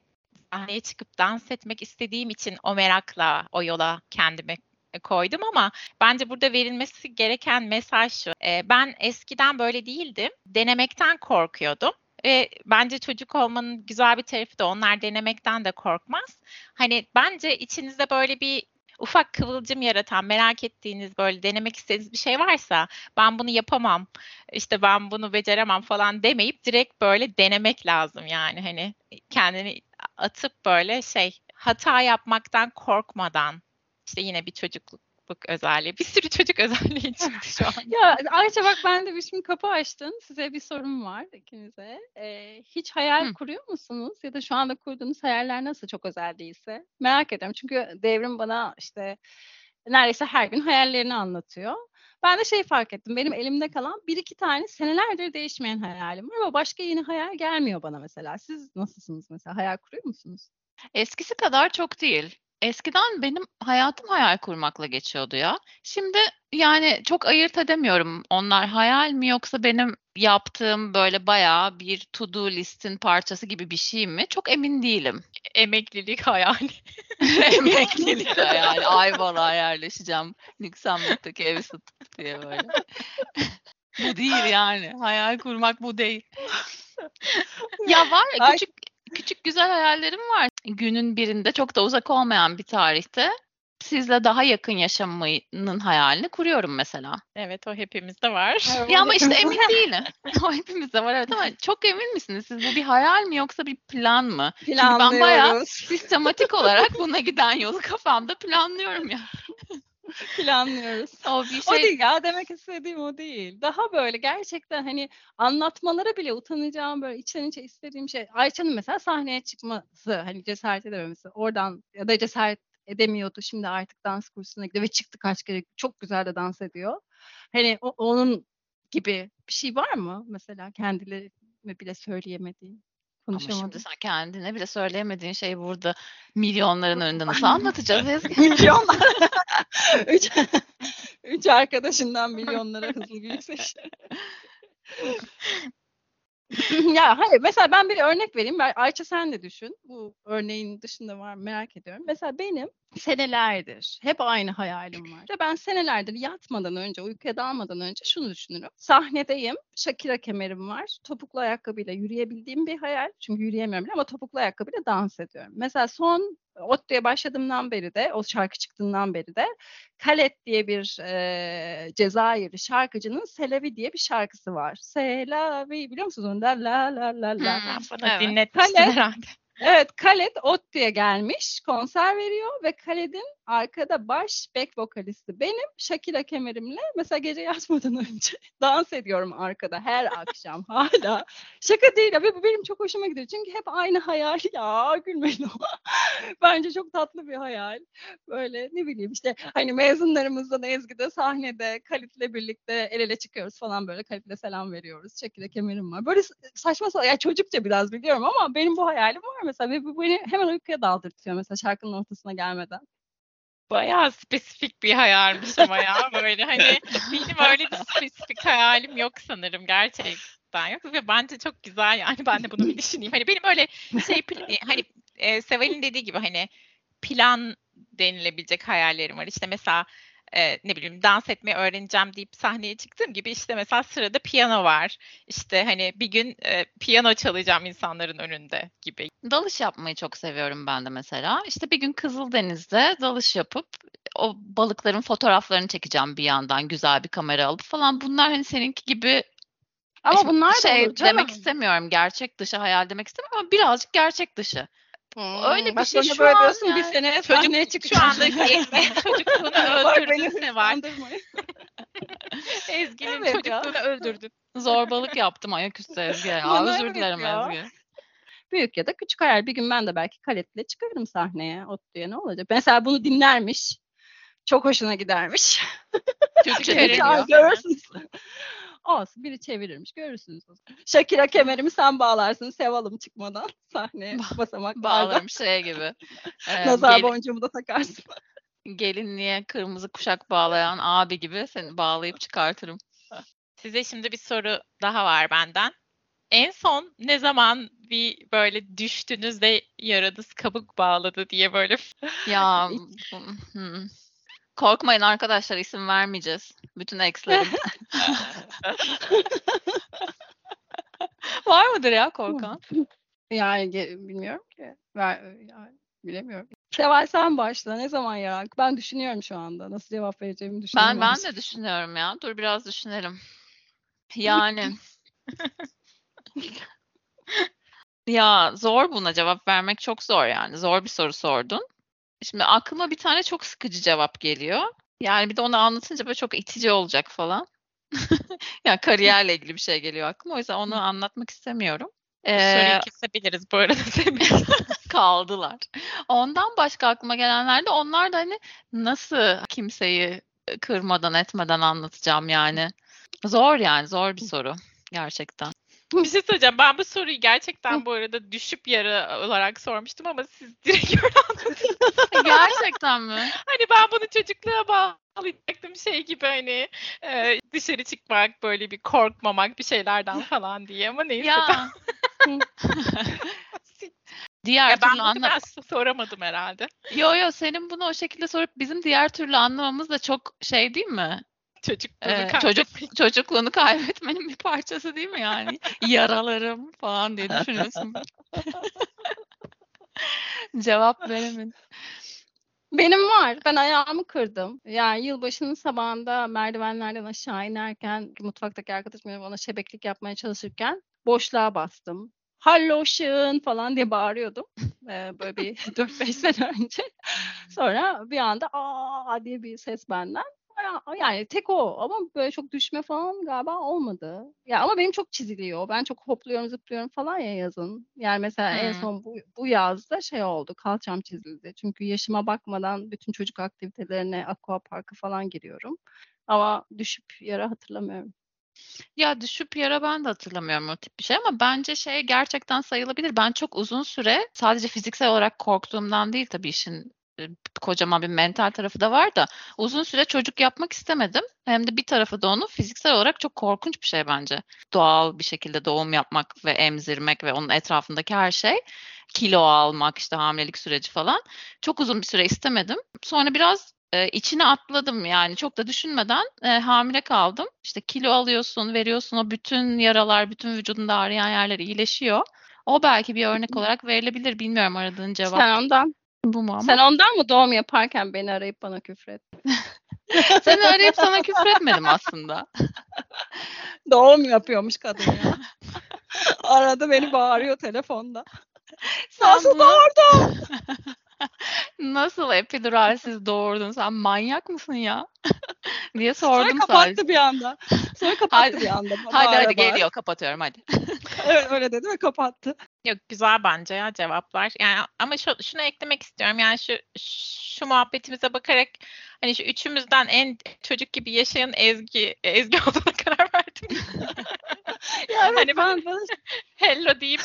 sahneye çıkıp dans etmek istediğim için o merakla o yola kendimi koydum ama bence burada verilmesi gereken mesaj şu. E, ben eskiden böyle değildim. Denemekten korkuyordum. Ve bence çocuk olmanın güzel bir tarafı da onlar denemekten de korkmaz. Hani bence içinizde böyle bir ufak kıvılcım yaratan, merak ettiğiniz böyle denemek istediğiniz bir şey varsa ben bunu yapamam, işte ben bunu beceremem falan demeyip direkt böyle denemek lazım yani hani kendini atıp böyle şey hata yapmaktan korkmadan işte yine bir çocukluk özelliği. Bir sürü çocuk özelliği çıktı şu an. ya Ayça bak ben de bir şimdi kapı açtın. Size bir sorum var ikinize. Ee, hiç hayal Hı. kuruyor musunuz? Ya da şu anda kurduğunuz hayaller nasıl çok özel değilse? Merak ediyorum. Çünkü Devrim bana işte neredeyse her gün hayallerini anlatıyor. Ben de şey fark ettim. Benim elimde kalan bir iki tane senelerdir değişmeyen hayalim var ama başka yeni hayal gelmiyor bana mesela. Siz nasılsınız mesela? Hayal kuruyor musunuz? Eskisi kadar çok değil. Eskiden benim hayatım hayal kurmakla geçiyordu ya. Şimdi yani çok ayırt edemiyorum. Onlar hayal mi yoksa benim yaptığım böyle bayağı bir to do listin parçası gibi bir şey mi? Çok emin değilim. Emeklilik hayali. Emeklilik hayali. Ayvalık'a yerleşeceğim. Lüksemburg'daki evi satıp diye böyle. bu değil yani. Hayal kurmak bu değil. ya var ya küçük küçük güzel hayallerim var. Günün birinde çok da uzak olmayan bir tarihte sizle daha yakın yaşamanın hayalini kuruyorum mesela. Evet o hepimizde var. Evet, ya ama işte emin değilim. o hepimizde var evet ama çok emin misiniz? Siz bu bir hayal mi yoksa bir plan mı? Çünkü ben bayağı sistematik olarak buna giden yolu kafamda planlıyorum ya. planlıyoruz. O bir şey. O değil ya demek istediğim o değil. Daha böyle gerçekten hani anlatmalara bile utanacağım böyle içten içe istediğim şey. Ayça'nın mesela sahneye çıkması hani cesaret edememesi. Oradan ya da cesaret edemiyordu. Şimdi artık dans kursuna gidiyor ve çıktı kaç kere. Çok güzel de dans ediyor. Hani o, onun gibi bir şey var mı mesela kendileri bile söyleyemediğin? Ama şimdi sen kendine bile söyleyemediğin şeyi burada milyonların önünde nasıl anlatacağız Ezgi? Milyonlar. üç, üç arkadaşından milyonlara hızlı bir yükseliş. ya hayır mesela ben bir örnek vereyim. Ayça sen de düşün. Bu örneğin dışında var merak ediyorum. Mesela benim senelerdir hep aynı hayalim var. Ben senelerdir yatmadan önce, uykuya dalmadan önce şunu düşünürüm. Sahnedeyim, Shakira kemerim var. Topuklu ayakkabıyla yürüyebildiğim bir hayal. Çünkü yürüyemiyorum ama topuklu ayakkabıyla dans ediyorum. Mesela son ODTÜ'ye başladığımdan beri de, o şarkı çıktığından beri de Kalet diye bir e, Cezayirli şarkıcının Selavi diye bir şarkısı var. Selavi biliyor musunuz onu? La la la la la. Hmm, evet. dinletmiştin herhalde. Evet, Khaled ODTÜ'ye gelmiş, konser veriyor ve Khaled'in arkada baş back vokalisti benim. Shakira kemerimle mesela gece yatmadan önce dans ediyorum arkada her akşam hala. Şaka değil ve bu benim çok hoşuma gidiyor. Çünkü hep aynı hayal ya gülmeyin ama. Bence çok tatlı bir hayal. Böyle ne bileyim işte hani mezunlarımızdan Ezgi'de sahnede Khalid'le birlikte el ele çıkıyoruz falan böyle Khalid'le selam veriyoruz. Shakira kemerim var. Böyle saçma sapan yani çocukça biraz biliyorum ama benim bu hayalim var mesela ve bu beni hemen uykuya daldırtıyor mesela şarkının ortasına gelmeden. Bayağı spesifik bir hayalmiş ama ya böyle hani benim öyle bir spesifik hayalim yok sanırım gerçekten yok ve bence çok güzel yani ben de bunu bir düşüneyim. Hani benim öyle şey e, hani e, Seval'in dediği gibi hani plan denilebilecek hayallerim var. İşte mesela e, ne bileyim dans etmeyi öğreneceğim deyip sahneye çıktığım gibi işte mesela sırada piyano var. İşte hani bir gün e, piyano çalacağım insanların önünde gibi. Dalış yapmayı çok seviyorum ben de mesela. İşte bir gün Kızıldeniz'de dalış yapıp o balıkların fotoğraflarını çekeceğim bir yandan güzel bir kamera alıp falan. Bunlar hani seninki gibi ama bunlar şey olur, demek istemiyorum. Gerçek dışı hayal demek istemiyorum ama birazcık gerçek dışı. Hmm, Öyle bir şey şu böyle an diyorsun yani. bir sene sahneye çıkacağım. Şu anda çocukluğunu öldürdün Seval. Ezgi'nin evet çocukluğunu öldürdün. Zorbalık yaptım ayaküstü Ezgi ya. Özür dilerim ya. Ezgi. Büyük ya da küçük hayal. Bir gün ben de belki kaletle çıkarım sahneye. Ot diye ne olacak? Mesela bunu dinlermiş. Çok hoşuna gidermiş. Türkçe öğreniyor. Görürsünüz. Olsun biri çevirirmiş görürsünüz. Shakira kemerimi sen bağlarsın Sevalım çıkmadan sahneye basamak Bağlarım şey gibi. Ee, Nazar gel- boncuğumu da takarsın. gelinliğe kırmızı kuşak bağlayan abi gibi seni bağlayıp çıkartırım. Size şimdi bir soru daha var benden. En son ne zaman bir böyle düştünüz de yaranız kabuk bağladı diye böyle Ya hmm. Korkmayın arkadaşlar isim vermeyeceğiz. Bütün exlerim. Var mıdır ya korkan? Yani bilmiyorum ki. Ver, yani, bilemiyorum. Seval sen başla. Ne zaman ya? Ben düşünüyorum şu anda. Nasıl cevap vereceğimi düşünüyorum. Ben ben de düşünüyorum ya. Dur biraz düşünelim. Yani ya zor buna cevap vermek çok zor yani. Zor bir soru sordun. Şimdi aklıma bir tane çok sıkıcı cevap geliyor. Yani bir de onu anlatınca böyle çok itici olacak falan. yani kariyerle ilgili bir şey geliyor aklıma. O yüzden onu anlatmak istemiyorum. Ee, Soruyu kesebiliriz bu arada. kaldılar. Ondan başka aklıma gelenler de onlar da hani nasıl kimseyi kırmadan etmeden anlatacağım yani. Zor yani zor bir soru gerçekten. Bir şey söyleyeceğim. Ben bu soruyu gerçekten bu arada düşüp yarı olarak sormuştum ama siz direkt öyle Gerçekten mi? Hani ben bunu çocukluğa bağlayacaktım şey gibi hani e, dışarı çıkmak böyle bir korkmamak bir şeylerden falan diye ama neyse. Ya. diğer ya türlü ben bunu anla biraz soramadım herhalde. Yo yo senin bunu o şekilde sorup bizim diğer türlü anlamamız da çok şey değil mi? Çocukluğunu Ee, çocuk çocukluğunu kaybetmenin bir parçası değil mi yani? Yaralarım falan diye düşünüyorsun. Cevap veremedim. Benim var. Ben ayağımı kırdım. Yani yılbaşının sabahında merdivenlerden aşağı inerken mutfaktaki arkadaşım bana şebeklik yapmaya çalışırken boşluğa bastım. Halloşun falan diye bağırıyordum. Ee, böyle bir 4-5 sene önce. Sonra bir anda aa diye bir ses benden. Yani tek o ama böyle çok düşme falan galiba olmadı. Ya ama benim çok çiziliyor. Ben çok hopluyorum zıplıyorum falan ya yazın. Yani mesela en Hmm. son bu, bu yazda şey oldu. Kalçam çizildi. Çünkü yaşıma bakmadan bütün çocuk aktivitelerine, aqua parkı falan giriyorum. Ama düşüp yara hatırlamıyorum. Ya düşüp yara ben de hatırlamıyorum o tip bir şey ama bence şey gerçekten sayılabilir. Ben çok uzun süre sadece fiziksel olarak korktuğumdan değil tabii işin kocaman bir mental tarafı da var da uzun süre çocuk yapmak istemedim. Hem de bir tarafı da onu fiziksel olarak çok korkunç bir şey bence. Doğal bir şekilde doğum yapmak ve emzirmek ve onun etrafındaki her şey. Kilo almak işte hamilelik süreci falan. Çok uzun bir süre istemedim. Sonra biraz e, içine atladım yani çok da düşünmeden e, hamile kaldım. İşte kilo alıyorsun, veriyorsun o bütün yaralar, bütün vücudunda ağrıyan yerler iyileşiyor. O belki bir örnek olarak verilebilir. Bilmiyorum aradığın cevap Sen ondan, bu mu ama. sen ondan mı doğum yaparken beni arayıp bana küfret? Seni arayıp sana küfür etmedim aslında. Doğum yapıyormuş kadın ya. Arada beni bağırıyor telefonda. Sen doğurdun? Nasıl epiduralsiz doğurdun? Sen manyak mısın ya? diye Sonra sordum kapattı sadece. bir anda. Sonra kapattı Hadi- bir anda. Hadi hadi bağıra. geliyor kapatıyorum hadi. Evet öyle dedi ve kapattı. Yok güzel bence ya cevaplar. Yani ama şu, şunu eklemek istiyorum. Yani şu şu muhabbetimize bakarak hani şu üçümüzden en çocuk gibi yaşayan Ezgi Ezgi olduğuna karar verdim. Yani Hani ben, ben Hello deyip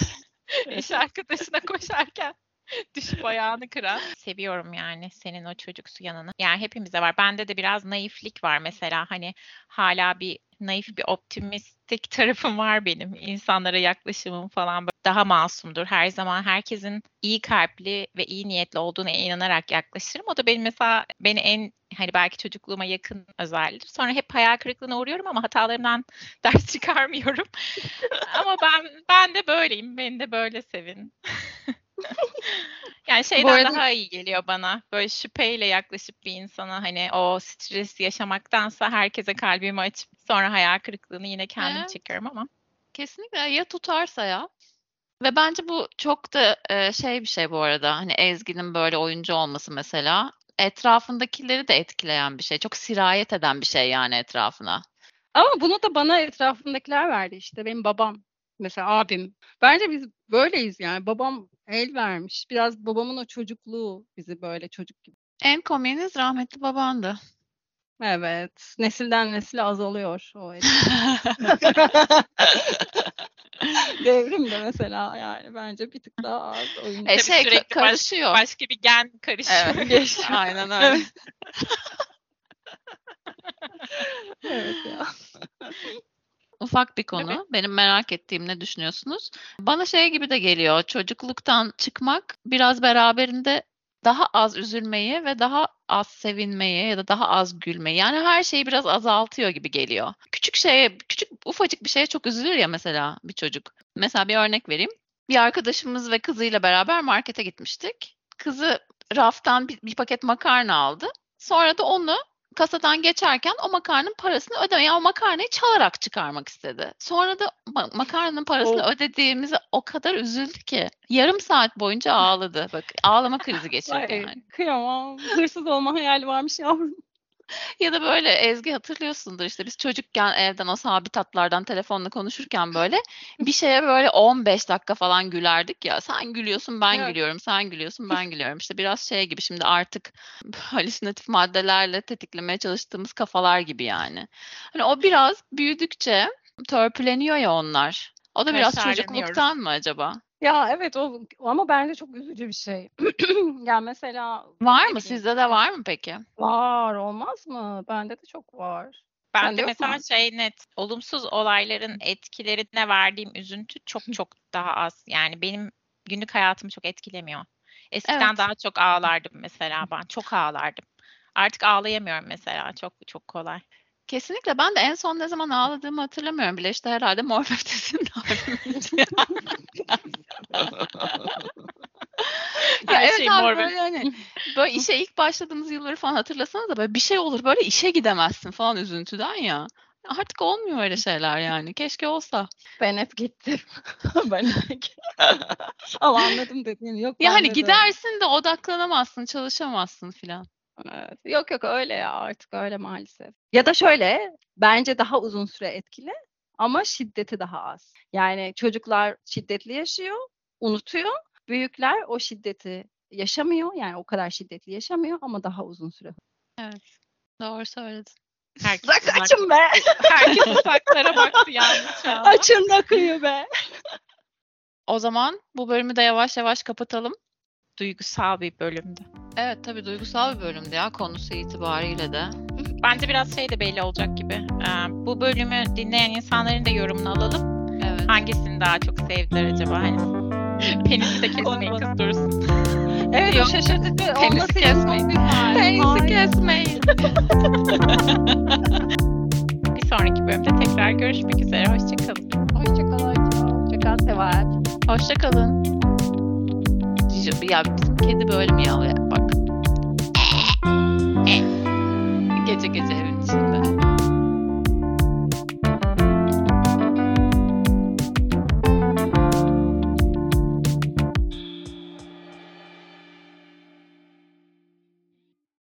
iş arkadaşına koşarken düşüp ayağını kıran. Seviyorum yani senin o çocuksu yanını. Yani hepimize var. Bende de biraz naiflik var mesela. Hani hala bir naif bir optimistik tarafım var benim. İnsanlara yaklaşımım falan daha masumdur. Her zaman herkesin iyi kalpli ve iyi niyetli olduğuna inanarak yaklaşırım. O da benim mesela beni en hani belki çocukluğuma yakın özelliğim. Sonra hep hayal kırıklığına uğruyorum ama hatalarımdan ders çıkarmıyorum. ama ben ben de böyleyim. Beni de böyle sevin. yani şeyden arada- daha iyi geliyor bana. Böyle şüpheyle yaklaşıp bir insana hani o stresi yaşamaktansa herkese kalbimi açıp sonra hayal kırıklığını yine kendim Evet. çekiyorum ama. Kesinlikle ya tutarsa ya. Ve bence bu çok da e, şey bir şey bu arada. Hani Ezgi'nin böyle oyuncu olması mesela etrafındakileri de etkileyen bir şey. Çok sirayet eden bir şey yani etrafına. Ama bunu da bana etrafımdakiler verdi işte. Benim babam, mesela abim. Bence biz böyleyiz yani. Babam el vermiş. Biraz babamın o çocukluğu bizi böyle çocuk gibi. En komiğiniz rahmetli babandı. Evet. Nesilden nesile azalıyor o etki. Devrim de mesela yani bence bir tık daha az oyuncu. E şey sürekli baş- karışıyor. Başka bir gen karışıyor. Evet. Aynen öyle. Evet ya. Ufak bir konu. Benim merak ettiğim ne düşünüyorsunuz? Bana şey gibi de geliyor. Çocukluktan çıkmak biraz beraberinde daha az üzülmeyi ve daha az sevinmeyi ya da daha az gülmeyi. Yani her şeyi biraz azaltıyor gibi geliyor. Küçük şeye, küçük ufacık bir şeye çok üzülür ya mesela bir çocuk. Mesela bir örnek vereyim. Bir arkadaşımız ve kızıyla beraber markete gitmiştik. Kızı raftan bir, bir paket makarna aldı. Sonra da onu kasadan geçerken o makarnanın parasını ödemeye, yani o makarnayı çalarak çıkarmak istedi. Sonra da ma- makarnanın parasını Oh. ödediğimize o kadar üzüldü ki. Yarım saat boyunca ağladı. Bak ağlama krizi geçirdi yani. kıyamam. Hırsız olma hayali varmış yavrum. Ya da böyle Ezgi hatırlıyorsundur işte biz çocukken evden o sabit hatlardan telefonla konuşurken böyle bir şeye böyle 15 dakika falan gülerdik ya. Sen gülüyorsun ben Evet. gülüyorum, sen gülüyorsun ben gülüyorum. İşte biraz şey gibi şimdi artık halüsinatif maddelerle tetiklemeye çalıştığımız kafalar gibi yani. Hani o biraz büyüdükçe törpüleniyor ya onlar. O da biraz çocukluktan mı acaba? Ya evet o ama bence çok üzücü bir şey. yani mesela Var mı? Sizde de var mı peki? var olmaz mı? Bende de çok var. Ben de mesela mu? şey net olumsuz olayların etkilerine verdiğim üzüntü çok çok daha az. Yani benim günlük hayatımı çok etkilemiyor. Eskiden Evet. daha çok ağlardım mesela ben. Çok ağlardım. Artık ağlayamıyorum mesela. Çok çok kolay. Kesinlikle. Ben de en son ne zaman ağladığımı hatırlamıyorum bile. İşte herhalde Mor ve Ötesi'nin albümüydü. Ya Her evet şey abi böyle hani böyle işe ilk başladığımız yılları falan hatırlasanız da böyle bir şey olur böyle işe gidemezsin falan üzüntüden ya. Artık olmuyor öyle şeyler yani. Keşke olsa. Ben hep gittim. ben hep Ama anladım dediğim yok. Ya hani gidersin de odaklanamazsın, çalışamazsın filan. Evet. Yok yok öyle ya artık öyle maalesef. Ya da şöyle bence daha uzun süre etkili ama şiddeti daha az. Yani çocuklar şiddetli yaşıyor, unutuyor. Büyükler o şiddeti yaşamıyor. Yani o kadar şiddetli yaşamıyor ama daha uzun süre. Evet. Doğru söyledin. Herkes uzak- açın be. Herkes uzaklara baktı yalnız şu anda. açın da kıyı be. O zaman bu bölümü de yavaş yavaş kapatalım. Duygusal bir bölümdü. Evet tabii duygusal bir bölümdü ya konusu itibariyle de. Bence biraz şey de belli olacak gibi. Ee, bu bölümü dinleyen insanların da yorumunu alalım. Evet. Hangisini daha çok sevdiler acaba? Hani penisi de kesmeyin kız dursun. Evet Yok. şaşırtıcı Penisi olması kesmeyin. Penisi kesmeyin. Bir sonraki bölümde tekrar görüşmek üzere. Hoşçakalın. Hoşçakal Hoşçakal Seval. Hoşça kalın. Ya bizim kedi böyle miyavlıyor. 깨지깨지 해친다.